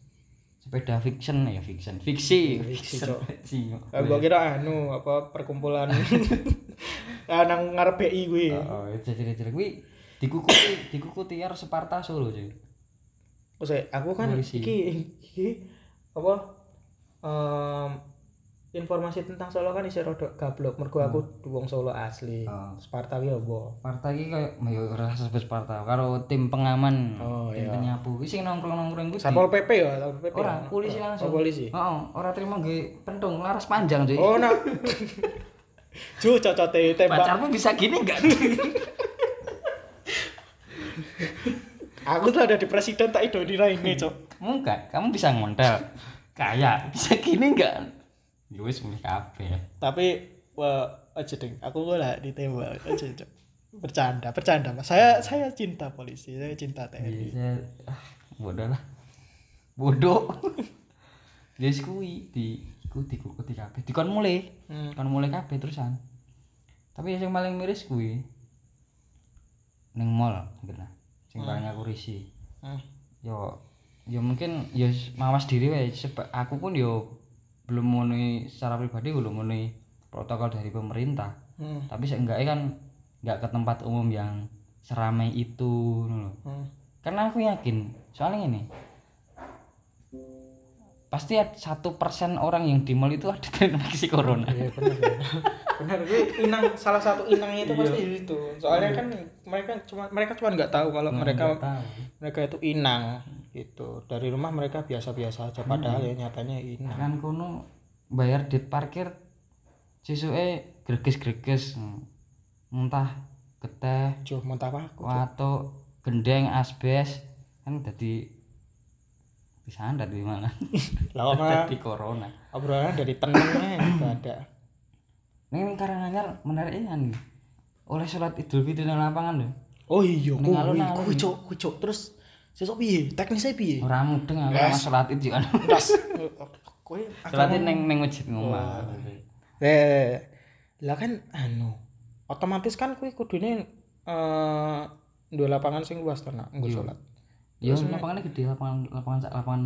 sepeda fiction ya fiction fiksi Fiksi. Ah, gua kira anu apa perkumpulan ah, nang ngarep BI kuwi. Oh, jadi-jadi kuwi dikukuti dikukuti karo Sparta Solo cuy. Eh, aku kan Polisi. iki iki apa em, informasi tentang Solo kan isih rada gablok mergo aku wong Solo asli. Oh. Sparta ki apa? Sparta iki koyo ya ora sebut Sparta karo tim pengaman Oh, tim iya. penyapu kuwi sing nongkrong-nongkrong kuwi. Satpol PP ya, Satpol PP. Ora, ya? polisi langsung. Oh, polisi. Heeh, ora terima nggih pentung laras panjang cuy. Oh, nah. Ju cocote tembak. Pacarmu bisa gini enggak? Aku tuh ada di presiden tak ido ini, Cok. Enggak, kamu bisa ngontel. Kayak bisa gini enggak? Ya wis kabeh. Tapi wah, aja ding. Aku lah ditembak aja, Cok. Bercanda, bercanda, Mas. Saya saya cinta polisi, saya cinta TNI. Iya, ah, bodoh lah. Bodoh. Ya wis kuwi di iku dikukuti kabeh. Dikon mulai. Hmm. Kon mulai kabeh terusan. Tapi yang paling miris kuwi ning mall gitu Sing paling aku risih. Hmm. Yo yo mungkin yo mawas diri wae sebab aku pun yo belum memenuhi secara pribadi belum memenuhi protokol dari pemerintah. Hmm. Tapi seenggaknya kan nggak ke tempat umum yang seramai itu loh. Hmm. Karena aku yakin soalnya ini pasti ada satu persen orang yang di mall itu ada terinfeksi corona. Iya benar. ya. benar gue inang salah satu inangnya itu pasti di situ. Soalnya kan mereka cuma mereka cuma nggak tahu kalau mereka Nggak tahu. mereka itu inang gitu. Dari rumah mereka biasa-biasa aja padahal ya nyatanya inang. kan kono bayar dit parkir sesuke greges-greges Hmm. entah geteh Juh muntah aku. atau gendeng asbes kan jadi bisa anda di mana Lah mah di corona obrolan dari tenangnya itu ada. ini karanganyar menarik kan oleh sholat idul fitri di lapangan loh Oh iya, alun-alun. kuwi cok, kuwi cok. Terus sesuk piye? Teknisnya piye? orang mudeng aku Yes. sholat itu kan Das. Kowe sholat itu neng neng masjid ngomong Eh, lah kan anu, otomatis kan kuwi kudune eh dua lapangan sing luas to nak nggo salat. Ya lapangannya gede lapangan lapangan lapangan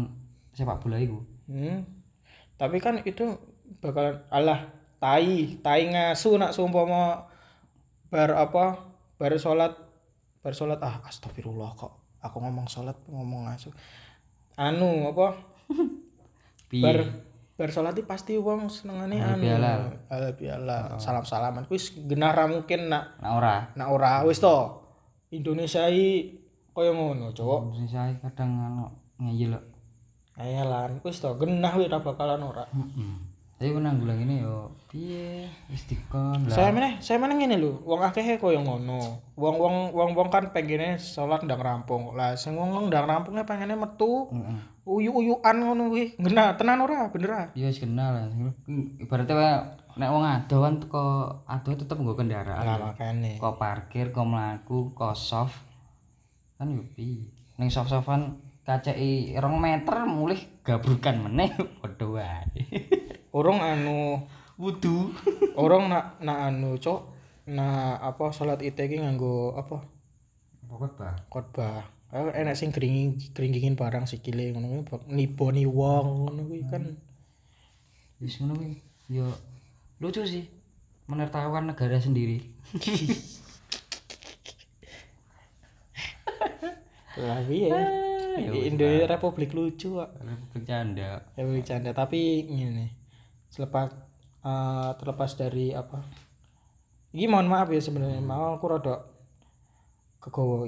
sepak bola itu Hmm. Tapi kan itu bakalan alah tai, tai ngasu nak sumpama bar apa? Bar salat bar salat ah astagfirullah kok. Aku ngomong salat ngomong ngasu. Anu apa? bar bar salat iki pasti wong senengane anu bihalal. halal bihalal salam-salaman wis genah ra mungkin nak nah ora nak ora wis to Indonesia iki kaya ngono cowok Indonesia iki kadang anu ngeyel kok. ayalan wis to genah wis bakalan ora Heeh. Tapi penanggulang ini yo piye wis dikon lah. saya meneh saya meneh ngene lho wong akeh kaya ngono wong wong wong wong kan pengene salat ndang rampung lah sing wong ndang rampungnya pengene metu Heeh. uyu-uyuan ngono kuwi genah tenan ora bener ah Iya wis kenal lah. Ibaratnya kaya nek wong ado kan teko ado tetep nggo lah kendaraan. makane Kok parkir, kok mlaku, kok soft. Kan yo piye. Ning soft-softan kaceki 2 meter mulih gabrukan meneh padha wae. urung anu Wudu. orang nak nak anu cok nak apa salat ite iki nganggo apa Pokok bah. khotbah Kayak enak sing keringin keringingin barang sikile ngono kuwi niboni wong ngono kuwi kan Wis ngono kuwi. Yo lucu sih. Menertawakan negara sendiri. lah piye ya Indo Republik lucu kok Republik Canda. ya bercanda tapi ngene selepas eh, terlepas dari apa ini mohon maaf ya sebenarnya mau aku rada kegowo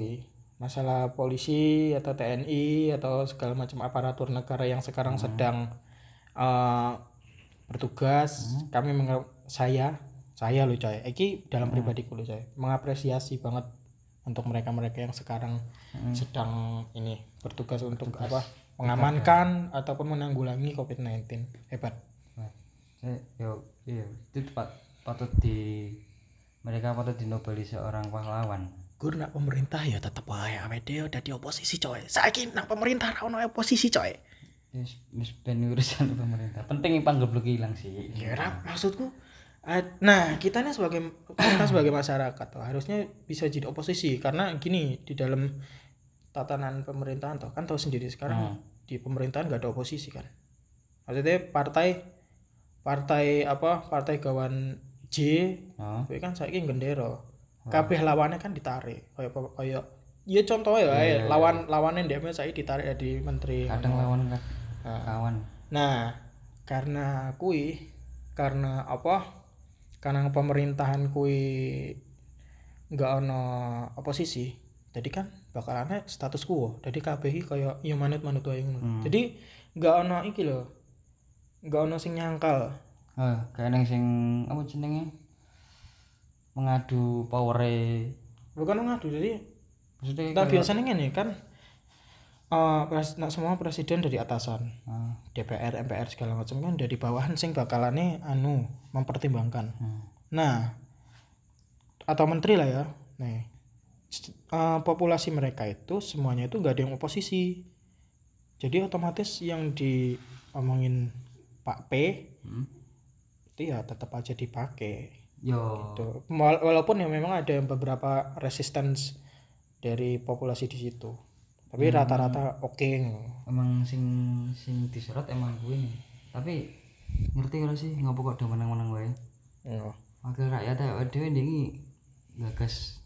masalah polisi atau TNI atau segala macam aparatur negara yang sekarang sedang eh, bertugas kami menga- saya saya loh coy. Iki dalam pribadiku loh coy. Mengapresiasi banget untuk mereka-mereka yang sekarang sedang ini bertugas untuk apa mengamankan ataupun menanggulangi COVID-19 hebat. Saya- yo iya itu pat, patut di mereka patut dinobeli seorang pahlawan. Gue nak pemerintah ya tetep wae awake dhewe dadi oposisi coy. Saiki nak pemerintah ra ono oposisi coy. Wis ben urusan pemerintah. Penting panggeblok hilang sih. Ya maksudku nah kita nih sebagai kita sebagai masyarakat tuh, harusnya bisa jadi oposisi. Karena gini di dalam tatanan pemerintahan tuh kan tahu sendiri sekarang di pemerintahan gak ada oposisi kan. Maksudnya partai partai apa partai gawan J kuwi kan saiki gendera kabeh lawannya kan ditarik kayak kayak ya contoh ya kayak lawan lawannya dia saya ditarik jadi menteri. Kadang lawan ka- Nah. kawan. Nah karena kui karena apa karena pemerintahan kui nggak ono oposisi jadi kan bakalannya status quo. Jadi KBI kayak ya manut manut wae ngono. Jadi nggak ono iki loh nggak ono sing nyangkal. Oh, kayak neng sing apa jenenge? Mengadu power bukan ngadu jadi maksudnya Nah biasanya gini kan eh pres, nah, semua presiden dari atasan. Ah, DPR MPR segala macam kan dari bawahan sing bakalane anu mempertimbangkan. Hmm. nah atau menteri lah ya. Nih eh, populasi mereka itu semuanya itu nggak ada yang oposisi. Jadi otomatis yang diomongin Pak P Hmm. itu ya tetap aja dipakai yo. Wala- walaupun ya memang ada yang beberapa resistance dari populasi di situ tapi rata-rata oke emang sing sing disorot emang gue nih tapi ngerti ora sih ngopo kok do menang-menang wae? Ya. wakil rakyat ya dhewe ndingi gagas.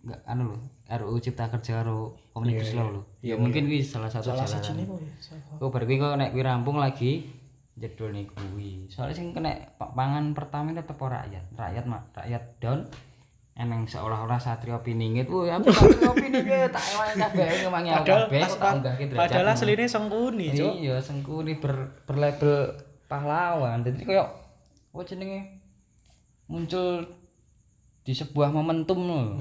Nggak anu lho RUU Cipta Kerja karo Omnibus Law lho. Ya mungkin kuwi salah satu salah jalan satu ya salah. kok bar kuwi kok kuwi rampung lagi jedul nih kuwi. Soalnya sing kena pa- pangan pertama tetep ora rakyat. Rakyat mak. Rakyat down emang seolah-olah satrio piningit woi aku satrio piningit tak ewangi kabeh padahal kabeh tak unggahke derajat padahal aslinya sengkuni cok iya sengkuni ber berlabel pahlawan. Jadi kayak apa jenenge? Muncul di sebuah momentum loh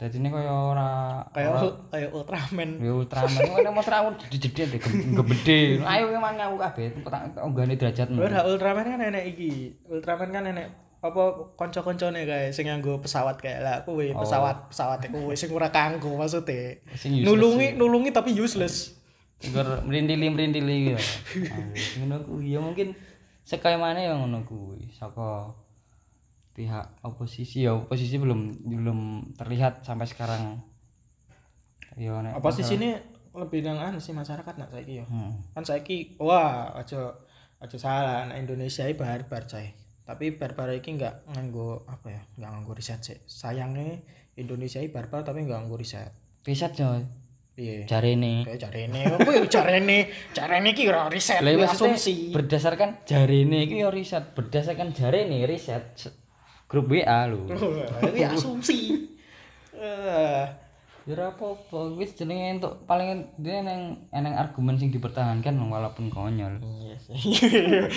jadi ini kayak ora kayak kayak Ultraman. Ya Ultraman. Mana mau serawut deh gede ayo emang aku kabeh. Tak unggahne derajatmu Ora Ultraman kan enek iki. Ultraman kan enek apa kanca-kancane kae sing nganggo pesawat kayak lah kuwi pesawat pesawat kuwi sing ora kanggo maksudnya. Sing useless nulungi nulungi tapi useless. Ngger merindili merindili gitu ngono kuwi ya mungkin sekaya mana yang ngono kuwi saka pihak oposisi ya oposisi belum belum terlihat sampai sekarang. Ya nek oposisi ini lebih nang anu sih masyarakat nak saiki ya. Hmm. kan saiki wah aja aja salah. Anak Indonesia ini barbar coy tapi barbar iki nggak nganggo apa ya nggak nganggo riset sih sayangnya Indonesia ini barbar tapi nggak nganggo riset riset coy Iya. Jarene. Kayak carene, apa ya carene? Carene ki ora riset, Lah kuwi maksudnya asumsi. berdasarkan jarene iki ya riset, berdasarkan jarene riset Se- grup WA lho. Kuwi asumsi. Eh, Ya apa-apa, wis jenenge entuk paling dia neng eneng argumen sing dipertahankan walaupun konyol. Iya.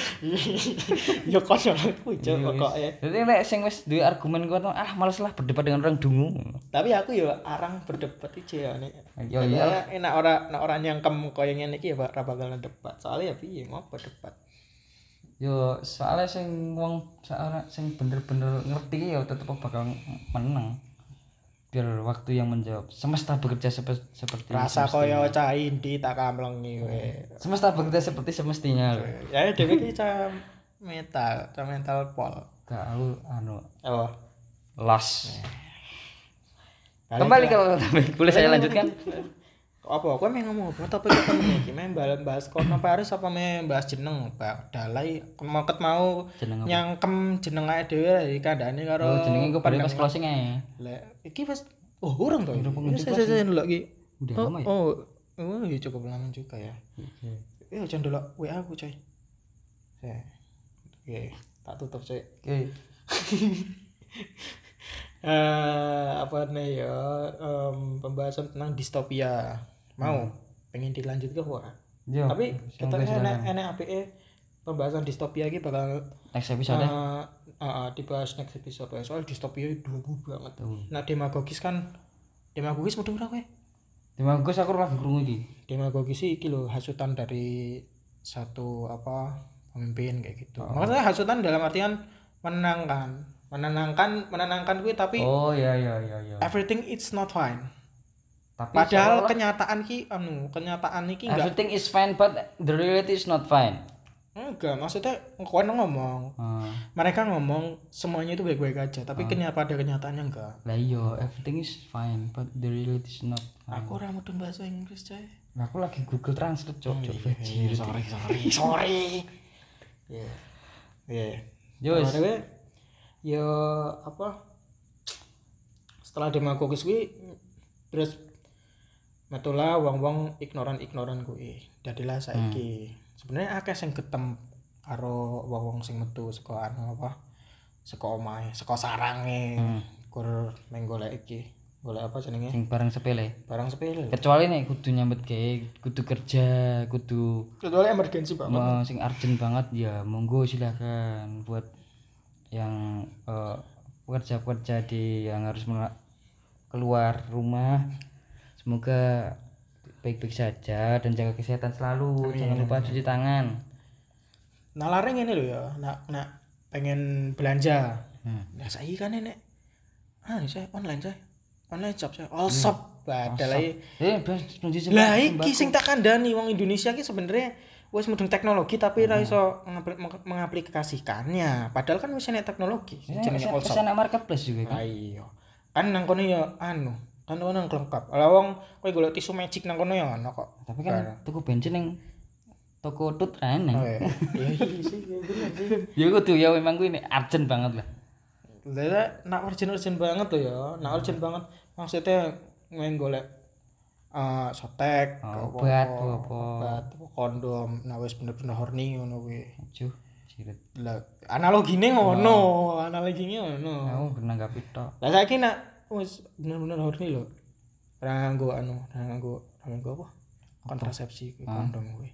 Ya konyol kuwi cok pokoke. Jadi nek sing wis duwe argumen kuat ah males lah berdebat dengan orang dungu. Tapi aku ya arang berdebat iki ya nek. Ya iya. Ya enak ora nek ora nyangkem koyo ngene iki ya ora bakal debat. Soalnya ya piye mau berdebat. Yo soalnya sing wong sing bener-bener ngerti ya tetep bakal menang. Biar waktu yang menjawab. Semesta bekerja sepe- seperti Rasa koyo cah indi tak kamlengi kowe. Semesta bekerja seperti semestinya lho. Ya dhewe iki cah metal, cah mental pol. Gak aku anu Oh. las. Balik Kembali ke- ke topik. Boleh saya lanjutkan? Apa kowe main ngomong apa topik apa iki main bahas bahas kono Paris apa main bahas jeneng Pak dalai kemaket mau nyangkem jeneng ae dhewe iki kandhane karo Oh, jenenge gue pada pas closing aja. Lek iki wis oh urung to. Udah pengunjung Saya saya ndelok iki. Udah Oh, lama ya? oh, oh, iya cukup lama juga ya. Eh, jangan dulu WA aku coy. Saya. Oke, tak tutup coy. Oke. Eh, apa nih ya? em, pembahasan tentang distopia. Mau pengen dilanjut ke ora? Yo. Tapi kita Hmm. enak enak APE pembahasan distopia iki bakal next episode. eh, eh, dibahas next episode ya. Soal distopia itu dua banget. Tuh. Nah, demagogis kan demagogis mudah kowe? Terima kasih aku lagi krungu iki. demagogi sih iki lho hasutan dari satu apa pemimpin kayak gitu. Oh. Maksudnya hasutan dalam artian menenangkan, menenangkan, menenangkan gue tapi Oh iya iya iya iya. everything it's not fine. Tapi Padahal kenyataan ki anu, kenyataan iki enggak everything is fine but the reality is not fine. enggak maksudnya kowe ngomong, Ah. mereka ngomong semuanya itu baik-baik aja, tapi kenya pada kenyataannya enggak. Lah iya, everything is fine but the reality is not fine. Aku ora mudeng bahasa Inggris, coy. Lah aku lagi Google Translate cok cok. Iya, sorry, sorry, sorry. Iya. Iya. Yo. Nah, ya apa setelah demagogis gue terus metulah wong-wong ignoran-ignoran gue jadilah saiki. Sebenarnya akeh sing getem karo wong-wong sing metu saka anu apa? Saka omahe saka sarange. Hmm. kur meng golek iki. Golek apa jenenge? Sing barang sepele. barang sepele. Kecuali nih kudu nyambet gawe, kudu kerja, kudu kecuali emergensi banget mau sing urgent banget ya monggo silakan buat yang eh, pekerja-pekerja di yang harus keluar rumah semoga baik-baik saja dan jaga kesehatan selalu jangan lupa cuci tangan nah lareng ini lho ya nak nak pengen belanja hmm. Nah, saya kan nenek. Ah, ini saya online saya. Online shop saya. All shop. Padahal lagi. eh Lah iki sing tak kandhani wong Indonesia ki sebenarnya wis mudeng teknologi tapi ra iso ngapli- meng- mengaplikasikannya. Padahal kan wis enek teknologi jenenge all shop. marketplace juga kan Ah, iya. Kan nang kono ya anu, kan kono nang lengkap. Lah wong kowe golek tisu magic nang kono ya ono kok. tapi kan tuku bensin yang toko tut aneh Oh, iya. Iya iya sih, iya bener sih. ya kudu ya memang gue ini urgent banget lah Lah nak urgent-urgent banget tuh ya. Nak urgent banget maksudnya main golek eh sotek, Oh, obat, obat, kondom, nah wis bener-bener horny ngono kuwi. cuh cirit Lah analogine ngono, analoginya ngono. aku kena gak tok Lah saiki nak wis bener-bener horny lho. Ora nganggo anu, ora nganggo ora nganggo apa? Kontrasepsi kuwi, kondom kuwi.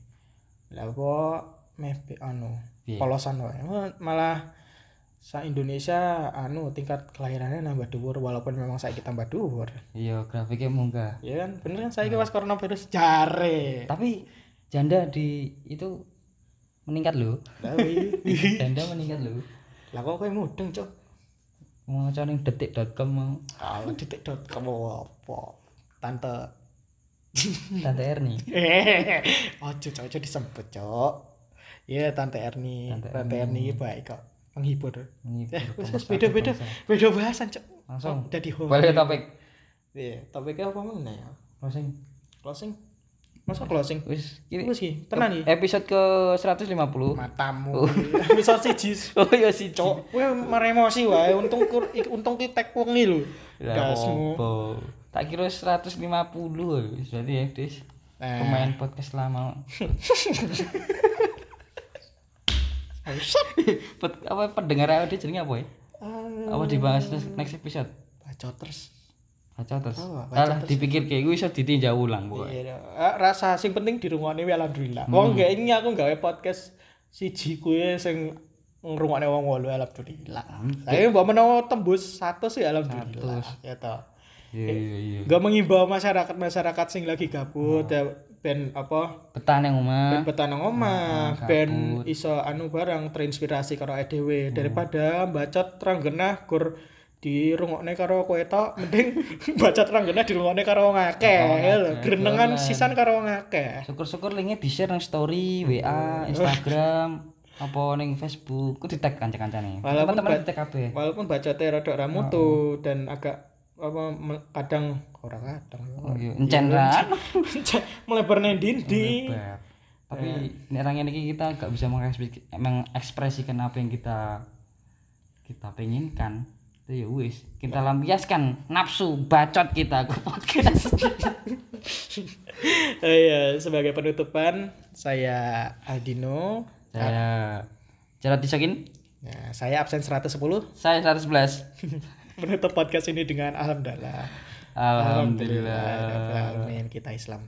Lah apa meh be- anu, Piye? polosan wae. Malah sa Indonesia anu tingkat kelahirannya nambah dhuwur walaupun memang saiki tambah dhuwur. iya grafiknya munggah Ya kan bener kan saiki pas coronavirus jare. tapi janda di itu meningkat loh Tapi janda meningkat loh lah kok kowe mudeng, Cuk. Mau cari detik.com mau Kalau detik.com apa? Tante tante Erni Ojo, cok, ojo disebut, cok. Iya, Tante Erni. Tante Tante, Erni baik kok. Menghibur. Ini Eh, beda-beda. Beda bahasan, cok. langsung Jadi home. balik topik Iya, topiknya apa mana ya? closing Closing. Masa closing? wis ini Wis ki, tenan iki. episode ke 150 Matamu. Bisa siji. oh iya sih Cok, kowe meremosi wae. Untung kur- untung ki tek wengi lho. Dasmu. opo. tak kira 150 wis berarti ya Des Nah. pemain podcast lama Pod- apa pendengar dia jenenge apa ya apa dibahas terus next episode bacoters baca terus. Oh, salah dipikir kayak gue bisa ditinjau ulang pokoknya Iya, eh, rasa sing penting dirungokne wae alhamdulillah. Kok enggak ini aku gawe podcast siji kuwi sing ngrungokne wong wolu alhamdulillah. Saya mbok menawa tembus 100 ya alhamdulillah. Ya toh. iya iya iya. Enggak mengimbau masyarakat-masyarakat sing lagi gabut ya ben apa? Petang yang omah. Ben betah nang omah, ben iso anu barang terinspirasi karo dhewe. Daripada bacot teranggenah gur dirungokne karo kowe tok mending bacot teranggenah dirungokne karo wong akeh. Lho grenengan sisan karo wong akeh. Syukur-syukur linknya di share nang story WA Instagram apa ning Facebook. Ku di tag kanca-kancane. Walaupun teman-teman ba- di tag kabeh. walaupun bacotnya rada ra mutu dan agak apa kadang ora kadang. Oh iya. Encen ra melebar nang dindi tapi nek orang ini kita nggak bisa mengekspresi- mengekspresikan apa yang kita kita penginkan itu ya wis kita lampiaskan nafsu bacot kita ke podcast. Eh, iya sebagai penutupan saya Aldino. Saya Jarod Disokin ya, saya absen 110 saya 111 menutup podcast ini dengan alhamdulillah. Alhamdulillah. Rabbil alamin kita Islam